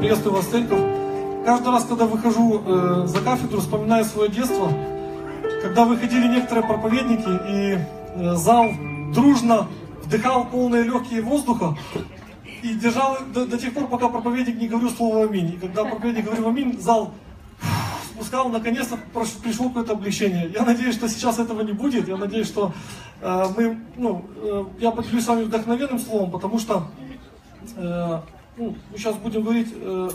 Приветствую вас, церковь. Каждый раз, когда выхожу э, за кафедру, вспоминаю свое детство, когда выходили некоторые проповедники, и э, зал дружно вдыхал полные легкие воздуха и держал до, до тех пор, пока проповедник не говорил слово «Аминь». И когда проповедник говорил «Аминь», зал спускал, наконец-то пришло какое-то облегчение. Я надеюсь, что сейчас этого не будет. Я надеюсь, что э, мы, ну, э, я поделюсь с вами вдохновенным словом, потому что э, ну, мы сейчас будем говорить, э,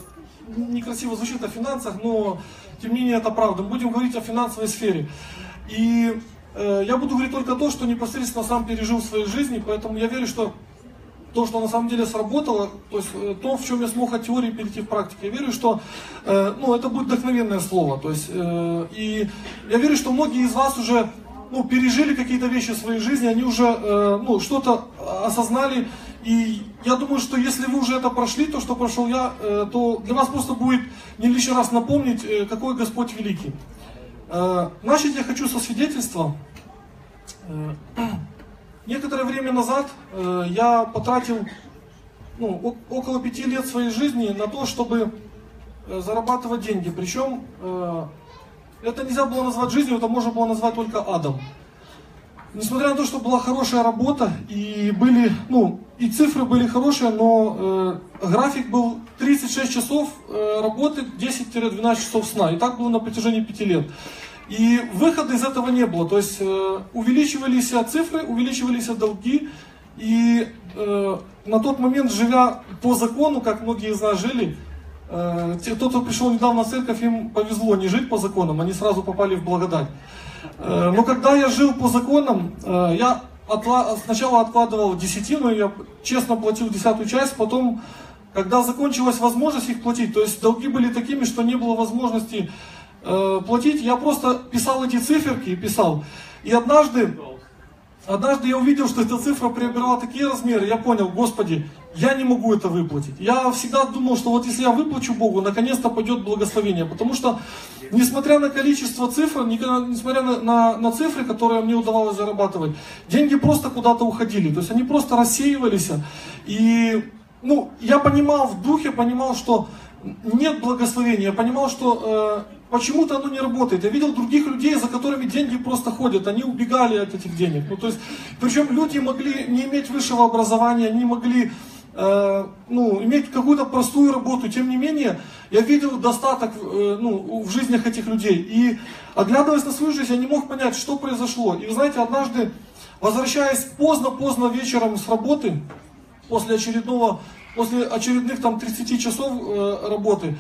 некрасиво звучит о финансах, но тем не менее это правда. Мы будем говорить о финансовой сфере. И э, я буду говорить только то, что непосредственно сам пережил в своей жизни, поэтому я верю, что то, что на самом деле сработало, то есть э, то, в чем я смог от теории перейти в практику. Я верю, что э, ну, это будет вдохновенное слово. То есть, э, и я верю, что многие из вас уже ну, пережили какие-то вещи в своей жизни, они уже э, ну, что-то осознали. И я думаю, что если вы уже это прошли, то, что прошел я, э, то для вас просто будет не лишний раз напомнить, э, какой Господь великий. Э, начать я хочу со свидетельства. Некоторое время назад я потратил ну, около пяти лет своей жизни на то, чтобы зарабатывать деньги. Причем это нельзя было назвать жизнью, это можно было назвать только адом. Несмотря на то, что была хорошая работа и были, ну, и цифры были хорошие, но э, график был 36 часов э, работы, 10-12 часов сна. И так было на протяжении пяти лет. И выхода из этого не было. То есть э, увеличивались цифры, увеличивались долги. И э, на тот момент, живя по закону, как многие из нас жили, те, тот, кто пришел недавно в церковь, им повезло не жить по законам, они сразу попали в благодать. Э, но когда я жил по законам, э, я отла- сначала откладывал десятину, я честно платил десятую часть, потом, когда закончилась возможность их платить, то есть долги были такими, что не было возможности э, платить, я просто писал эти циферки и писал. И однажды, однажды я увидел, что эта цифра приобрела такие размеры, я понял, Господи, я не могу это выплатить. Я всегда думал, что вот если я выплачу Богу, наконец-то пойдет благословение. Потому что, несмотря на количество цифр, несмотря на, на, на цифры, которые мне удавалось зарабатывать, деньги просто куда-то уходили. То есть они просто рассеивались. И ну, я понимал в духе, понимал, что нет благословения. Я понимал, что э, почему-то оно не работает. Я видел других людей, за которыми деньги просто ходят, они убегали от этих денег. Ну, то есть, причем люди могли не иметь высшего образования, они могли ну, иметь какую-то простую работу. Тем не менее, я видел достаток э, ну, в жизнях этих людей. И оглядываясь на свою жизнь, я не мог понять, что произошло. И вы знаете, однажды, возвращаясь поздно-поздно вечером с работы, после очередного, после очередных там 30 часов э, работы,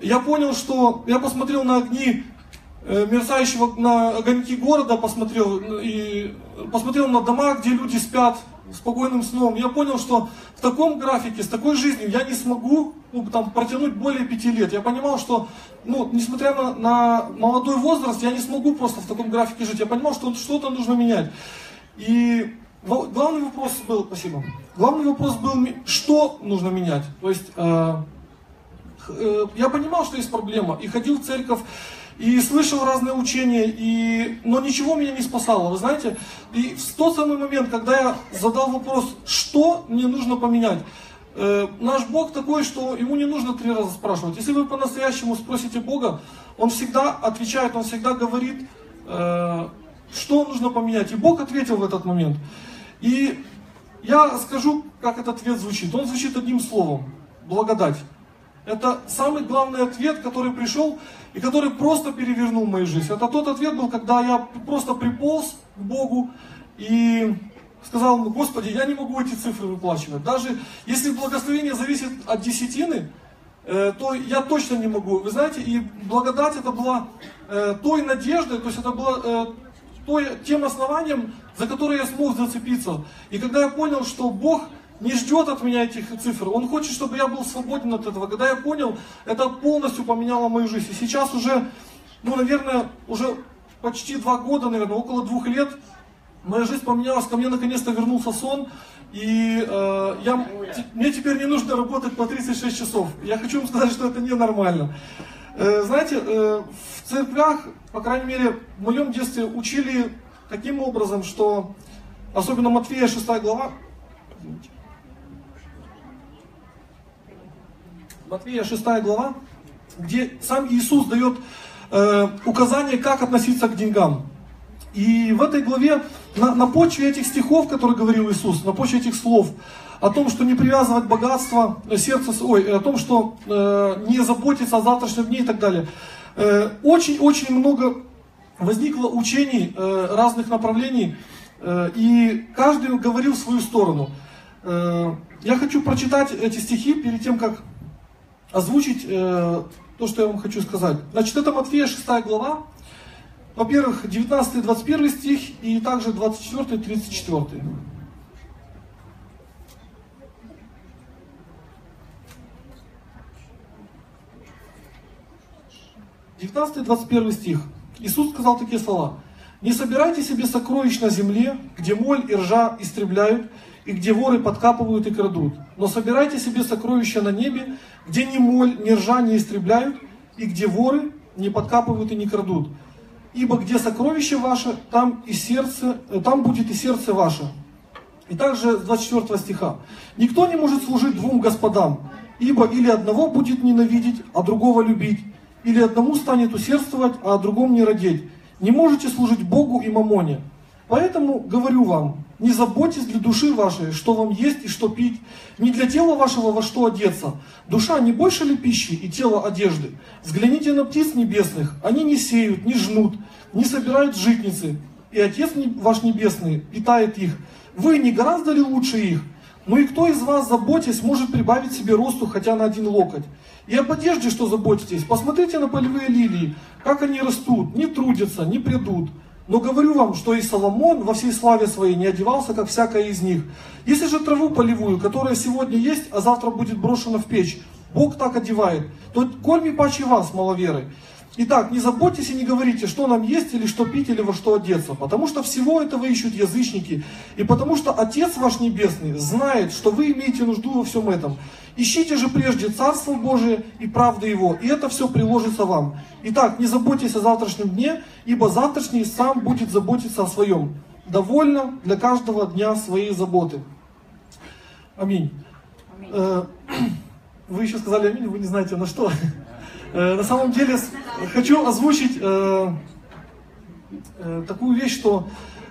я понял, что я посмотрел на огни э, мерцающего, на огоньки города, посмотрел и посмотрел на дома, где люди спят спокойным сном. Я понял, что в таком графике, с такой жизнью я не смогу ну, там, протянуть более пяти лет. Я понимал, что, ну, несмотря на, на молодой возраст, я не смогу просто в таком графике жить. Я понимал, что что-то нужно менять. И главный вопрос был, спасибо. Главный вопрос был, что нужно менять. То есть э, Э, я понимал, что есть проблема, и ходил в церковь, и слышал разные учения, и... но ничего меня не спасало, вы знаете. И в тот самый момент, когда я задал вопрос, что мне нужно поменять, э, наш Бог такой, что ему не нужно три раза спрашивать. Если вы по-настоящему спросите Бога, Он всегда отвечает, Он всегда говорит, э, что нужно поменять. И Бог ответил в этот момент. И я скажу, как этот ответ звучит. Он звучит одним словом. Благодать. Это самый главный ответ, который пришел и который просто перевернул мою жизнь. Это тот ответ был, когда я просто приполз к Богу и сказал, Господи, я не могу эти цифры выплачивать. Даже если благословение зависит от десятины, э, то я точно не могу. Вы знаете, и благодать это была э, той надеждой, то есть это было э, той, тем основанием, за которое я смог зацепиться. И когда я понял, что Бог не ждет от меня этих цифр. Он хочет, чтобы я был свободен от этого. Когда я понял, это полностью поменяло мою жизнь. И сейчас уже, ну, наверное, уже почти два года, наверное, около двух лет, моя жизнь поменялась, ко мне наконец-то вернулся сон. И э, я, мне теперь не нужно работать по 36 часов. Я хочу вам сказать, что это ненормально. Э, знаете, э, в церквях, по крайней мере, в моем детстве учили таким образом, что, особенно Матфея 6 глава, извините, Матвея 6 глава, где сам Иисус дает э, указание, как относиться к деньгам. И в этой главе, на, на почве этих стихов, которые говорил Иисус, на почве этих слов, о том, что не привязывать богатство, э, сердце, ой, о том, что э, не заботиться о завтрашнем дне и так далее. Э, очень-очень э, много возникло учений э, разных направлений, э, и каждый говорил в свою сторону. Э, я хочу прочитать эти стихи перед тем, как озвучить э, то, что я вам хочу сказать. Значит, это Матфея 6 глава. Во-первых, 19 и 21 стих, и также 24 и 34. 19-21 стих. Иисус сказал такие слова. «Не собирайте себе сокровищ на земле, где моль и ржа истребляют, и где воры подкапывают и крадут. Но собирайте себе сокровища на небе, где ни моль, ни ржа не истребляют, и где воры не подкапывают и не крадут. Ибо где сокровище ваше, там, и сердце, э, там будет и сердце ваше». И также с 24 стиха. «Никто не может служить двум господам, ибо или одного будет ненавидеть, а другого любить, или одному станет усердствовать, а о другом не родить. Не можете служить Богу и мамоне. Поэтому говорю вам, не заботьтесь для души вашей, что вам есть и что пить, не для тела вашего во что одеться. Душа не больше ли пищи и тело одежды? Взгляните на птиц небесных, они не сеют, не жнут, не собирают житницы, и Отец ваш Небесный питает их. Вы не гораздо ли лучше их? Ну и кто из вас, заботясь, может прибавить себе росту хотя на один локоть? И об одежде, что заботитесь, посмотрите на полевые лилии, как они растут, не трудятся, не придут. Но говорю вам, что и Соломон во всей славе своей не одевался, как всякая из них. Если же траву полевую, которая сегодня есть, а завтра будет брошена в печь, Бог так одевает, то кольми паче вас, маловеры. Итак, не заботьтесь и не говорите, что нам есть, или что пить, или во что одеться, потому что всего этого ищут язычники, и потому что Отец ваш Небесный знает, что вы имеете нужду во всем этом. Ищите же прежде Царство Божие и правды Его, и это все приложится вам. Итак, не заботьтесь о завтрашнем дне, ибо завтрашний сам будет заботиться о своем. Довольно для каждого дня своей заботы. Аминь. аминь. Э, вы еще сказали аминь, вы не знаете на что. Э, на самом деле хочу озвучить э, э, такую вещь, что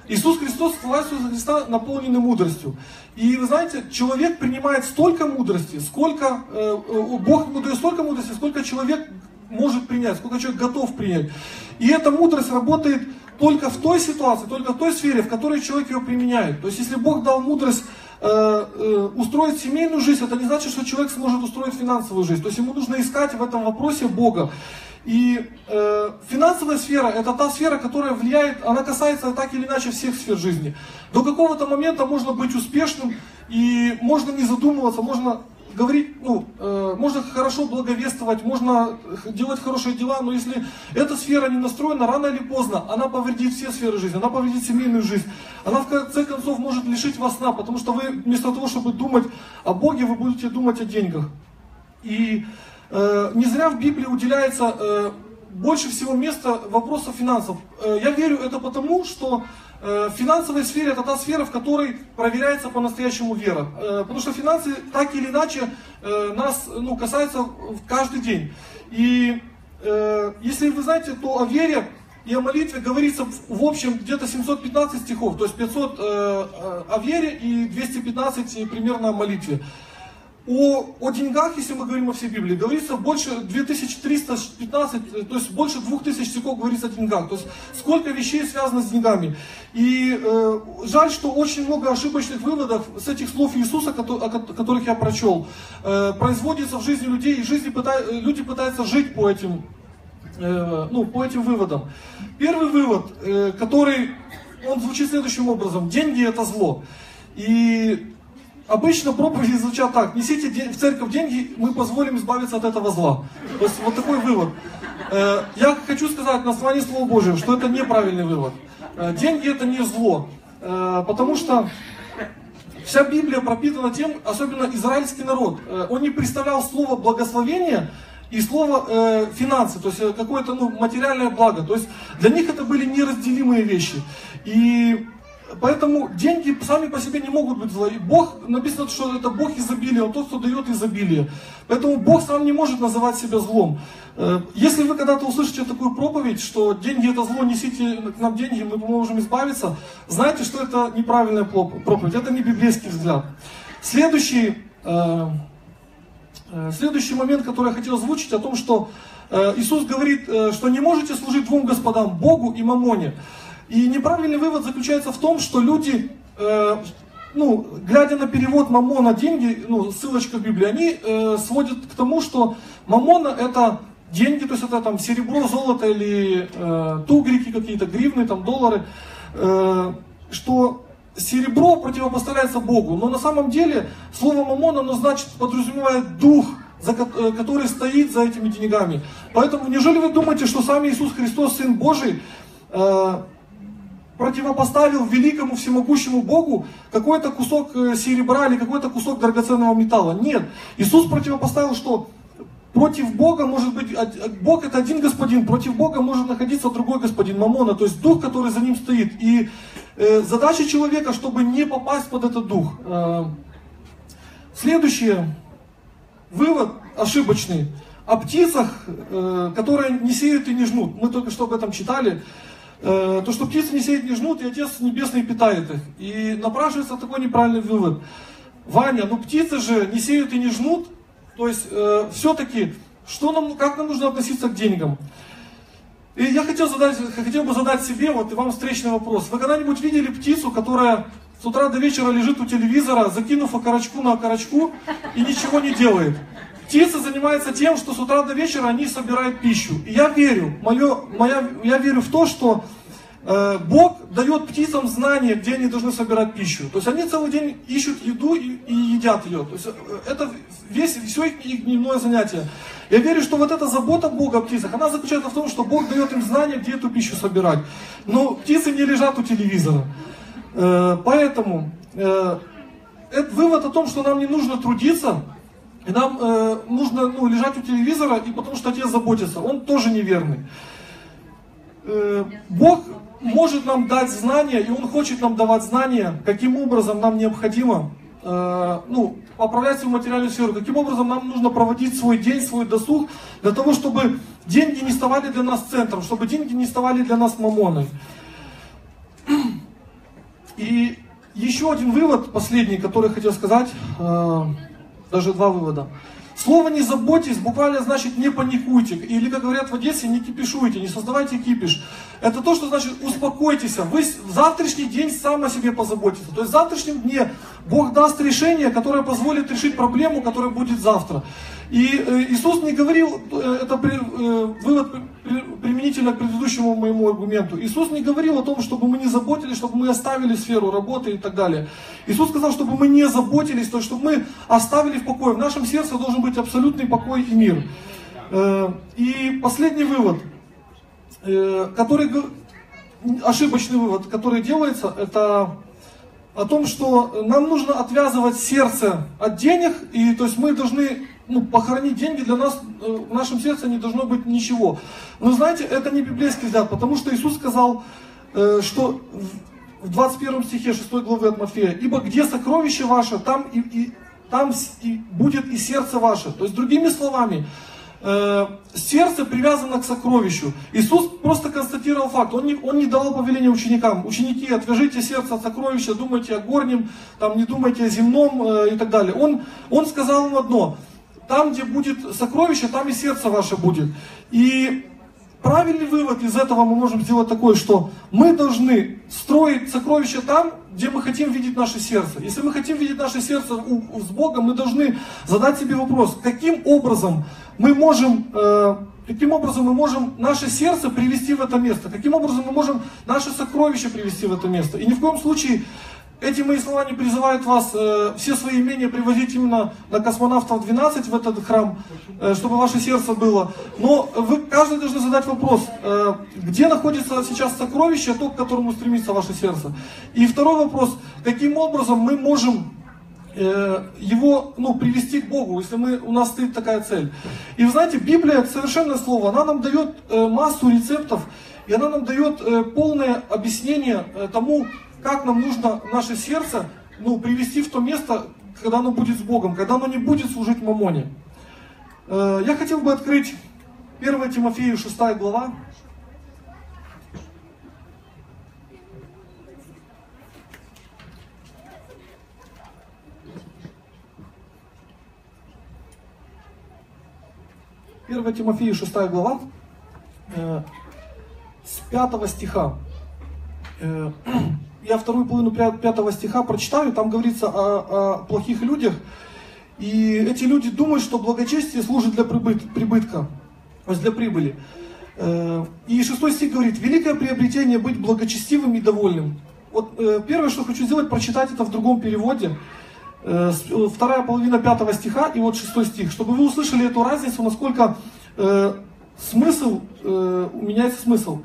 Иисус Христос, слова Иисуса Христа наполнены мудростью. И вы знаете, человек принимает столько мудрости, сколько Бог ему дает столько мудрости, сколько человек может принять, сколько человек готов принять. И эта мудрость работает только в той ситуации, только в той сфере, в которой человек ее применяет. То есть, если Бог дал мудрость устроить семейную жизнь, это не значит, что человек сможет устроить финансовую жизнь. То есть ему нужно искать в этом вопросе Бога. И э, финансовая сфера это та сфера, которая влияет, она касается так или иначе всех сфер жизни. До какого-то момента можно быть успешным и можно не задумываться, можно говорить, ну, э, можно хорошо благовествовать, можно делать хорошие дела, но если эта сфера не настроена, рано или поздно она повредит все сферы жизни, она повредит семейную жизнь, она в конце концов может лишить вас сна, потому что вы вместо того, чтобы думать о Боге, вы будете думать о деньгах. И э, не зря в Библии уделяется э, больше всего места вопросов финансов. Э, я верю это потому, что в финансовой сфере это та сфера, в которой проверяется по-настоящему вера. Э, потому что финансы так или иначе э, нас ну, касаются каждый день. И если вы знаете, то о вере и о молитве говорится в общем где-то 715 стихов, то есть 500 о вере и 215 примерно о молитве. О, о деньгах, если мы говорим о всей Библии, говорится больше 2315, то есть больше 2000 стихов говорится о деньгах. То есть сколько вещей связано с деньгами. И э, жаль, что очень много ошибочных выводов с этих слов Иисуса, которых я прочел, э, производится в жизни людей, и жизни пыта, люди пытаются жить по этим, э, ну, по этим выводам. Первый вывод, э, который, он звучит следующим образом. Деньги это зло. И Обычно проповеди звучат так. Несите в церковь деньги, мы позволим избавиться от этого зла. То есть вот такой вывод. Э, я хочу сказать на основании Слова Божьего, что это неправильный вывод. Э, деньги это не зло. Э, потому что вся Библия пропитана тем, особенно израильский народ, он не представлял слово благословение и слово э, финансы, то есть какое-то ну, материальное благо. То есть для них это были неразделимые вещи. И Поэтому деньги сами по себе не могут быть зло. Бог, написано, что это Бог изобилия, Он тот, кто дает изобилие. Поэтому Бог сам не может называть себя злом. Э, если вы когда-то услышите такую проповедь, что деньги это зло, несите к нам деньги, мы поможем избавиться, знайте, что это неправильная проповедь, это не библейский взгляд. Следующий, э, э, следующий момент, который я хотел озвучить, о том, что Иисус говорит, что не можете служить двум господам, Богу и Мамоне. И неправильный вывод заключается в том, что люди, э, ну, глядя на перевод мамона деньги, ну, ссылочка в Библии, они э, сводят к тому, что мамона это деньги, то есть это там серебро, золото или э, тугрики какие-то, гривны, там доллары, э, что серебро противопоставляется Богу. Но на самом деле слово мамон, оно значит, подразумевает дух, за, э, который стоит за этими деньгами. Поэтому неужели вы думаете, что сам Иисус Христос, Сын Божий, э, противопоставил великому всемогущему Богу какой-то кусок э, серебра или какой-то кусок драгоценного металла. Нет. Иисус противопоставил, что против Бога может быть, Бог это один господин, против Бога может находиться другой господин, Мамона, то есть дух, который за ним стоит. И э, задача человека, чтобы не попасть под этот дух. Э, следующее, вывод ошибочный. О птицах, э, которые не сеют и не жнут. Мы только что об этом читали. Э, то, что птицы не сеют, не жнут, и Отец Небесный питает их. И напрашивается такой неправильный вывод. Ваня, ну птицы же не сеют и не жнут, то есть э, все-таки, что нам, как нам нужно относиться к деньгам? И я хотел, задать, хотел бы задать себе вот и вам встречный вопрос. Вы когда-нибудь видели птицу, которая с утра до вечера лежит у телевизора, закинув окорочку на окорочку и ничего не делает? Птица занимается тем, что с утра до вечера они собирают пищу. И я верю, мое, моя, я верю в то, что Бог дает птицам знания, где они должны собирать пищу. То есть они целый день ищут еду и, едят ее. То есть э, это весь, все их, их дневное занятие. Я верю, что вот эта забота Бога о птицах, она заключается в том, что Бог дает им знания, где эту пищу собирать. Но птицы не лежат у телевизора. Э, поэтому э, это вывод о том, что нам не нужно трудиться, и нам э, нужно ну, лежать у телевизора, и потому что отец заботится. Он тоже неверный. Э, Бог может нам дать знания, и Он хочет нам давать знания, каким образом нам необходимо э, ну, поправлять свою материальную сферу, каким образом нам нужно проводить свой день, свой досуг, для того, чтобы деньги не ставали для нас центром, чтобы деньги не ставали для нас мамоной. И еще один вывод, последний, который хотел сказать. Э, даже два вывода. Слово «не заботьтесь» буквально значит «не паникуйте». Или, как говорят в Одессе, не кипишуйте, не создавайте кипиш. Это то, что значит «успокойтесь». Вы в завтрашний день сам о себе позаботитесь. То есть в завтрашнем дне Бог даст решение, которое позволит решить проблему, которая будет завтра. И э, Иисус не говорил, э, это э, вывод применительно к предыдущему моему аргументу. Иисус не говорил о том, чтобы мы не заботились, чтобы мы оставили сферу работы и так далее. Иисус сказал, чтобы мы не заботились, то есть чтобы мы оставили в покое. В нашем сердце должен быть абсолютный покой и мир. И последний вывод, который ошибочный вывод, который делается, это о том, что нам нужно отвязывать сердце от денег, и то есть мы должны ну, похоронить деньги для нас, э, в нашем сердце не должно быть ничего. Но знаете, это не библейский взгляд, потому что Иисус сказал, э, что в 21 стихе 6 главы от Матфея, «Ибо где сокровище ваше, там и, и, там и будет и сердце ваше». То есть, другими словами, э, сердце привязано к сокровищу. Иисус просто констатировал факт, он не, он не давал повеления ученикам. Ученики, отвяжите сердце от сокровища, думайте о горнем, там, не думайте о земном э, и так далее. Он, он сказал им одно, там, где будет сокровище, там и сердце ваше будет. И правильный вывод из этого мы можем сделать такой, что мы должны строить сокровища там, где мы хотим видеть наше сердце. Если мы хотим видеть наше сердце с Богом, мы должны задать себе вопрос, каким образом мы можем, э, каким образом мы можем наше сердце привести в это место, каким образом мы можем наше сокровище привести в это место. И ни в коем случае эти мои слова не призывают вас э, все свои имения привозить именно на космонавтов 12 в этот храм, э, чтобы ваше сердце было. Но вы каждый должны задать вопрос, э, где находится сейчас сокровище, то, к которому стремится ваше сердце. И второй вопрос, каким образом мы можем э, его ну, привести к Богу, если мы, у нас стоит такая цель. И вы знаете, Библия это совершенное слово, она нам дает э, массу рецептов, и она нам дает э, полное объяснение тому, как нам нужно наше сердце ну, привести в то место, когда оно будет с Богом, когда оно не будет служить мамоне. Э, я хотел бы открыть 1 Тимофею 6 глава. Первая Тимофею 6 глава, э, с 5 стиха. Я вторую половину пятого стиха прочитаю, там говорится о, о плохих людях. И эти люди думают, что благочестие служит для прибытка, то есть для прибыли. Э, и шестой стих говорит, великое приобретение быть благочестивым и довольным. Вот э, первое, что хочу сделать, прочитать это в другом переводе. Э, вторая половина пятого стиха и вот шестой стих, чтобы вы услышали эту разницу, насколько смысл, меняется смысл.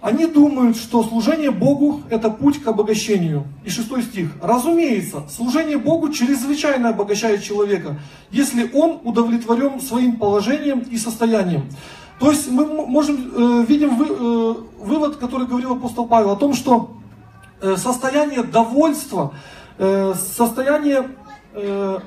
Они думают, что служение Богу – это путь к обогащению. И шестой стих. Разумеется, служение Богу чрезвычайно обогащает человека, если он удовлетворен своим положением и состоянием. То есть мы можем, э, видим вы, э, вывод, который говорил апостол Павел, о том, что э, состояние довольства, э, состояние э,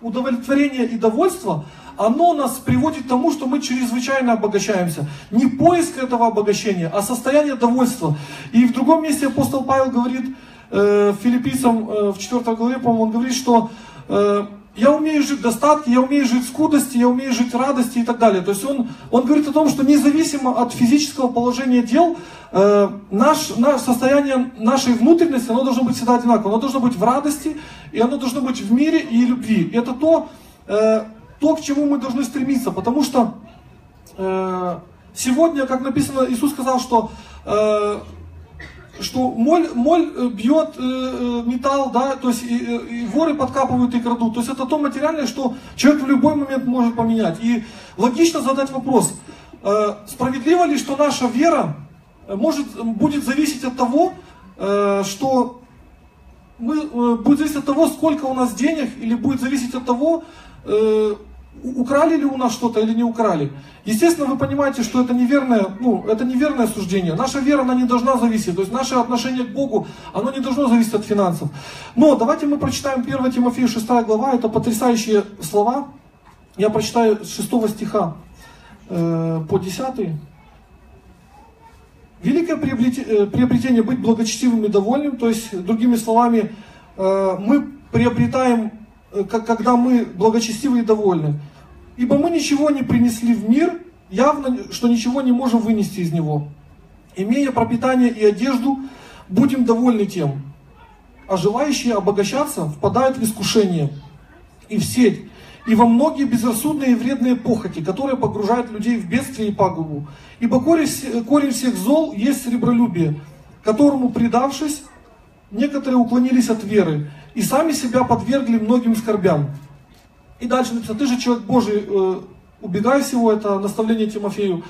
удовлетворения и довольства – оно нас приводит к тому, что мы чрезвычайно обогащаемся. Не поиск этого обогащения, а состояние довольства. И в другом месте апостол Павел говорит э, филиппийцам э, в 4 главе, по-моему, он говорит, что э, я умею жить в достатке, я умею жить в скудости, я умею жить в радости и так далее. То есть он, он говорит о том, что независимо от физического положения дел, э, наш, наше состояние нашей внутренности, оно должно быть всегда одинаково. Оно должно быть в радости, и оно должно быть в мире и любви. И это то, э, то, к чему мы должны стремиться, потому что э, сегодня, как написано, Иисус сказал, что э, что моль, моль э, бьет э, э, металл, да, то есть и, и воры подкапывают и крадут. То есть это то материальное, что человек в любой момент может поменять. И логично задать вопрос, э, справедливо ли, что наша вера может, будет зависеть от того, э, что мы, э, будет зависеть от того, сколько у нас денег, или будет зависеть от того, э, украли ли у нас что-то или не украли. Естественно, вы понимаете, что это неверное, ну, это неверное суждение. Наша вера, она не должна зависеть. То есть наше отношение к Богу, оно не должно зависеть от финансов. Но давайте мы прочитаем 1 Тимофею 6 глава. Это потрясающие слова. Я прочитаю с 6 стиха э, по 10. Великое приобретение, э, приобретение быть благочестивым и довольным. То есть, другими словами, э, мы приобретаем когда мы благочестивы и довольны. Ибо мы ничего не принесли в мир, явно, что ничего не можем вынести из него. Имея пропитание и одежду, будем довольны тем. А желающие обогащаться впадают в искушение и в сеть, и во многие безрассудные и вредные похоти, которые погружают людей в бедствие и пагубу. Ибо корень всех зол есть сребролюбие, которому предавшись, некоторые уклонились от веры и сами себя подвергли многим скорбям. И дальше написано, ты же человек Божий, э, убегай всего, это наставление Тимофею.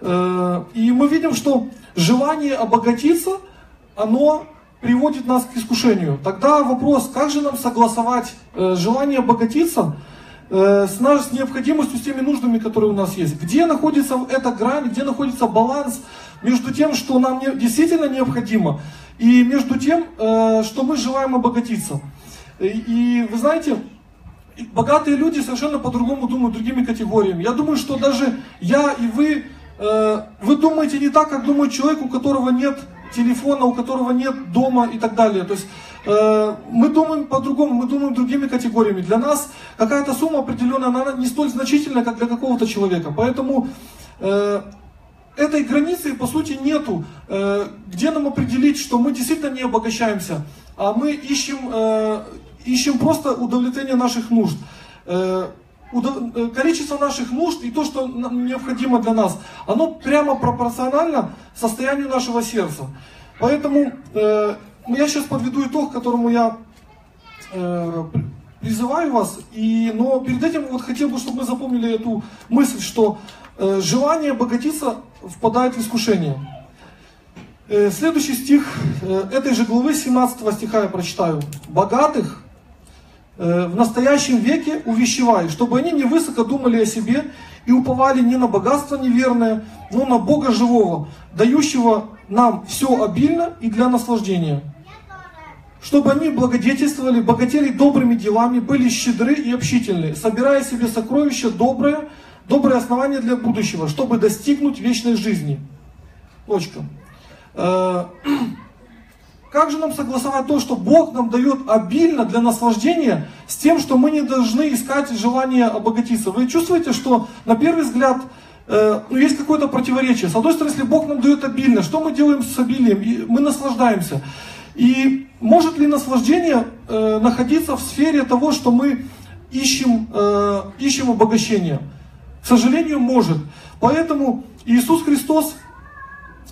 Э, и мы видим, что желание обогатиться, оно приводит нас к искушению. Тогда вопрос, как же нам согласовать э, желание обогатиться э, с, наш, с необходимостью, с теми нуждами, которые у нас есть. Где находится эта грань, где находится баланс между тем, что нам не, действительно необходимо, и между тем, э, что мы желаем обогатиться. И вы знаете, богатые люди совершенно по-другому думают другими категориями. Я думаю, что даже я и вы, э, вы думаете не так, как думает человек, у которого нет телефона, у которого нет дома и так далее. То есть э, мы думаем по-другому, мы думаем другими категориями. Для нас какая-то сумма определенная, она не столь значительная, как для какого-то человека. Поэтому этой границы, по сути, нету, э, где нам определить, что мы действительно не обогащаемся, а мы ищем, э, ищем просто удовлетворение наших нужд. Э, количество наших нужд и то, что необходимо для нас, оно прямо пропорционально состоянию нашего сердца. Поэтому я сейчас подведу итог, к которому я призываю вас. И, но перед этим вот хотел бы, чтобы мы запомнили эту мысль, что желание обогатиться впадает в искушение. Э, следующий стих э, этой же главы, 17 стиха я прочитаю. «Богатых в настоящем веке увещевай, чтобы они не высоко думали о себе и уповали не на богатство неверное, но на Бога живого, дающего нам все обильно и для наслаждения. Чтобы они благодетельствовали, богатели добрыми делами, были щедры и общительны, собирая себе сокровища доброе, доброе основание для будущего, чтобы достигнуть вечной жизни. Точка. Э, как же нам согласовать то, что Бог нам дает обильно для наслаждения, с тем, что мы не должны искать желание обогатиться? Вы чувствуете, что на первый взгляд э, ну, есть какое-то противоречие. С одной стороны, если Бог нам дает обильно, что мы делаем с обилием? И мы наслаждаемся. И может ли наслаждение э, находиться в сфере того, что мы ищем, э, ищем обогащение? К сожалению, может. Поэтому Иисус Христос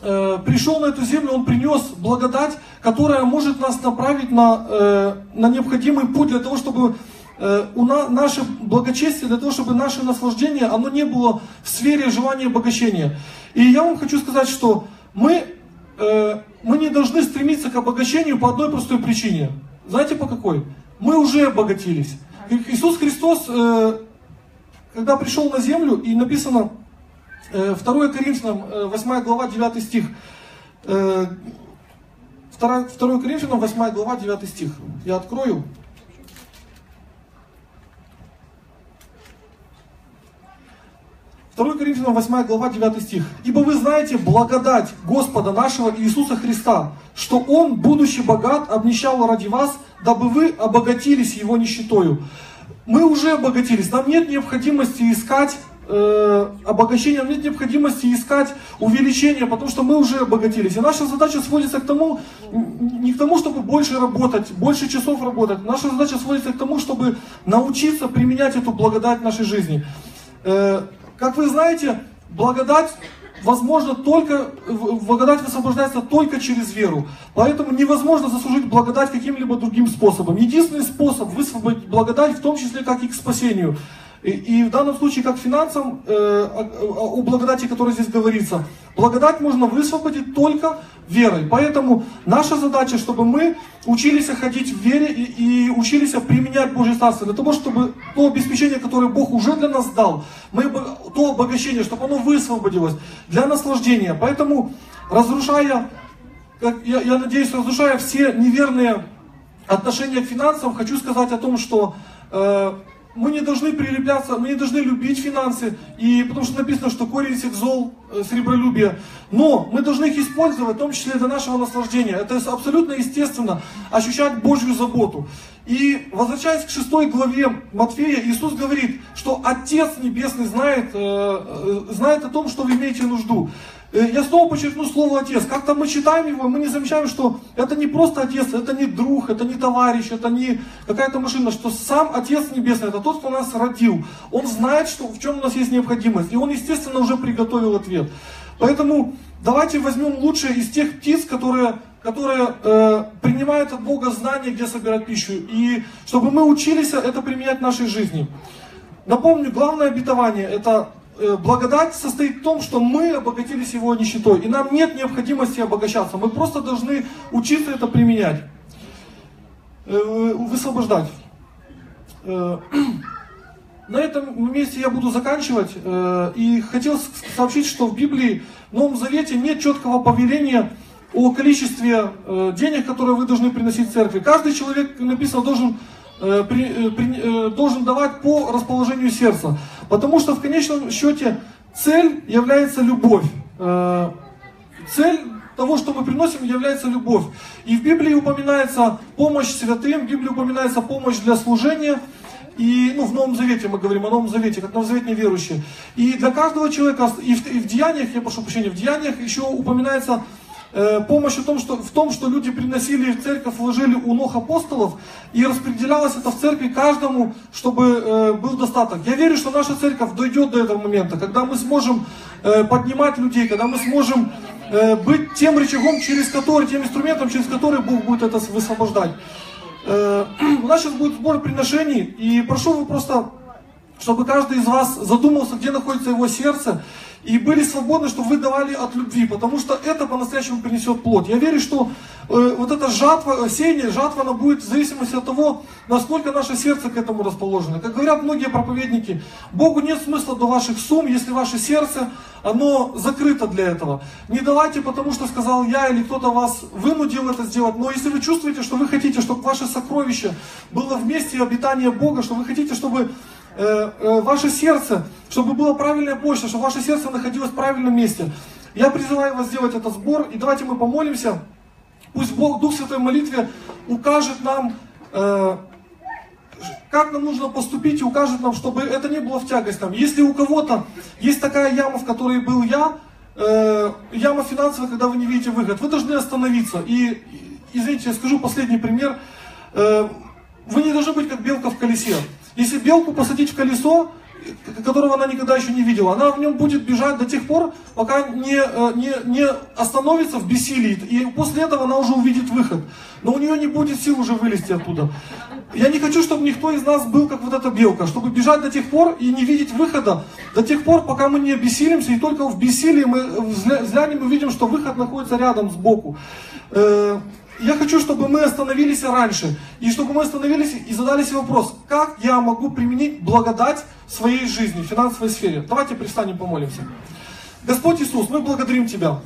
э, пришел на эту землю, Он принес благодать, которая может нас направить на, э, на необходимый путь для того, чтобы э, у на, наше благочестие, для того, чтобы наше наслаждение, оно не было в сфере желания обогащения. И я вам хочу сказать, что мы, э, мы не должны стремиться к обогащению по одной простой причине. Знаете по какой? Мы уже обогатились. Иисус Христос, э, когда пришел на землю, и написано, 2 э, Коринфянам, 8 э, глава, 9 стих. 2, 2 Коринфянам, 8 глава, 9 стих. Я открою. Второй Коринфянам 8 глава 9 стих. «Ибо вы знаете благодать Господа нашего Иисуса Христа, что Он, будучи богат, обнищал ради вас, дабы вы обогатились Его нищетою». Мы уже обогатились, нам нет необходимости искать э, обогащения, нет необходимости искать увеличения, потому что мы уже обогатились. И наша задача сводится к тому, не к тому, чтобы больше работать, больше часов работать. Наша задача сводится к тому, чтобы научиться применять эту благодать в нашей жизни. Э, как вы знаете, благодать возможно только, благодать высвобождается только через веру. Поэтому невозможно заслужить благодать каким-либо другим способом. Единственный способ высвободить благодать, в том числе как и к спасению – и, и в данном случае, как финансам, э, о, о благодати, которая здесь говорится, благодать можно высвободить только верой. Поэтому наша задача, чтобы мы учились ходить в вере и, и учились применять Божье Царство, для того, чтобы то обеспечение, которое Бог уже для нас дал, мы, то обогащение, чтобы оно высвободилось для наслаждения. Поэтому, разрушая, как, я, я надеюсь, разрушая все неверные отношения к финансам, хочу сказать о том, что э, мы не должны прилепляться, мы не должны любить финансы, и, потому что написано, что корень всех зол, э, сребролюбие. Но мы должны их использовать, в том числе для нашего наслаждения. Это абсолютно естественно, ощущать Божью заботу. И возвращаясь к шестой главе Матфея, Иисус говорит, что Отец Небесный знает, э, э, знает о том, что вы имеете нужду. Э, я снова подчеркну слово отец. Как-то мы читаем его, мы не замечаем, что это не просто отец, это не друг, это не товарищ, это не какая-то машина, что сам Отец Небесный, это тот, кто нас родил. Он знает, что, в чем у нас есть необходимость. И он, естественно, уже приготовил ответ. Поэтому давайте возьмем лучшее из тех птиц, которые, которые э, принимают от Бога знания, где собирать пищу. И чтобы мы учились это применять в нашей жизни. Напомню, главное обетование это Э, благодать состоит в том, что мы обогатились его нищетой. И нам нет необходимости обогащаться. Мы просто должны учиться это применять. Э, высвобождать. Э, на этом месте я буду заканчивать. И хотел сообщить, что в Библии, в Новом Завете нет четкого повеления о количестве денег, которые вы должны приносить церкви. Каждый человек, написано, должен Э, при, э, при, э, должен давать по расположению сердца. Потому что в конечном счете цель является любовь. Цель того, что мы приносим, является любовь. И в Библии упоминается помощь святым, в Библии упоминается помощь для служения. И ну, в Новом Завете мы говорим о Новом Завете, как новозаветные верующие. И для каждого человека, и в, и в деяниях, я прошу прощения, в деяниях еще упоминается Э, помощь в том, что, в том, что люди приносили в церковь, вложили у ног апостолов, и распределялось это в церкви каждому, чтобы э, был достаток. Я верю, что наша церковь дойдет до этого момента, когда мы сможем э, поднимать людей, когда мы сможем э, быть тем рычагом, через который, тем инструментом, через который Бог будет это высвобождать. Э, у нас сейчас будет сбор приношений, и прошу вы просто чтобы каждый из вас задумался, где находится его сердце, и были свободны, чтобы вы давали от любви, потому что это по-настоящему принесет плод. Я верю, что э, вот эта жатва, сеяние, жатва, она будет в зависимости от того, насколько наше сердце к этому расположено. Как говорят многие проповедники, Богу нет смысла до ваших сумм, если ваше сердце, оно закрыто для этого. Не давайте, потому что сказал я или кто-то вас вынудил это сделать, но если вы чувствуете, что вы хотите, чтобы ваше сокровище было вместе обитания Бога, что вы хотите, чтобы Э, э, ваше сердце, чтобы была правильная почта, чтобы ваше сердце находилось в правильном месте. Я призываю вас сделать этот сбор, и давайте мы помолимся. Пусть Бог, Дух Святой молитве укажет нам, э, как нам нужно поступить, и укажет нам, чтобы это не было в тягость нам. Если у кого-то есть такая яма, в которой был я, яма финансовая, когда вы не видите выход, вы должны остановиться. И, извините, я скажу последний пример. вы не должны быть как белка в колесе. Если белку посадить в колесо, которого она никогда еще не видела, она в нем будет бежать до тех пор, пока не, э, не, не остановится в бессилии. И после этого она уже увидит выход. Но у нее не будет сил уже вылезти оттуда. Я не хочу, чтобы никто из нас был как вот эта белка, чтобы бежать до тех пор и не видеть выхода, до тех пор, пока мы не обессилимся, и только в бессилии мы взглянем и увидим, что выход находится рядом сбоку. Я хочу, чтобы мы остановились раньше. И чтобы мы остановились и задали себе вопрос, как я могу применить благодать в своей жизни, в финансовой сфере. Давайте пристанем, помолимся. Господь Иисус, мы благодарим Тебя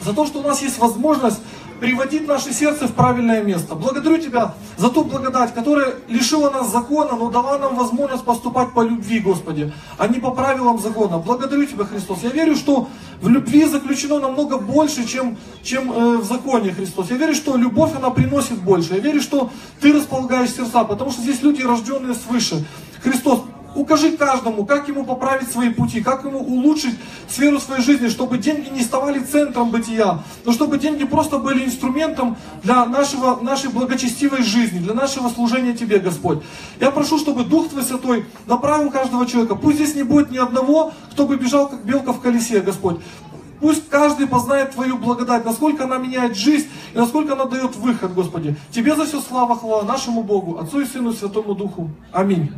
за то, что у нас есть возможность приводить наше сердце в правильное место. Благодарю Тебя за ту благодать, которая лишила нас закона, но дала нам возможность поступать по любви, Господи, а не по правилам закона. Благодарю Тебя, Христос. Я верю, что в любви заключено намного больше, чем, чем э, в законе, Христос. Я верю, что любовь, она приносит больше. Я верю, что Ты располагаешь сердца, потому что здесь люди, рожденные свыше. Христос, Укажи каждому, как ему поправить свои пути, как ему улучшить сферу своей жизни, чтобы деньги не ставали центром бытия, но чтобы деньги просто были инструментом для нашего, нашей благочестивой жизни, для нашего служения Тебе, Господь. Я прошу, чтобы Дух Твой Святой направил каждого человека. Пусть здесь не будет ни одного, кто бы бежал, как белка в колесе, Господь. Пусть каждый познает Твою благодать, насколько она меняет жизнь и насколько она дает выход, Господи. Тебе за все слава, хвала нашему Богу, Отцу и Сыну и Святому Духу. Аминь.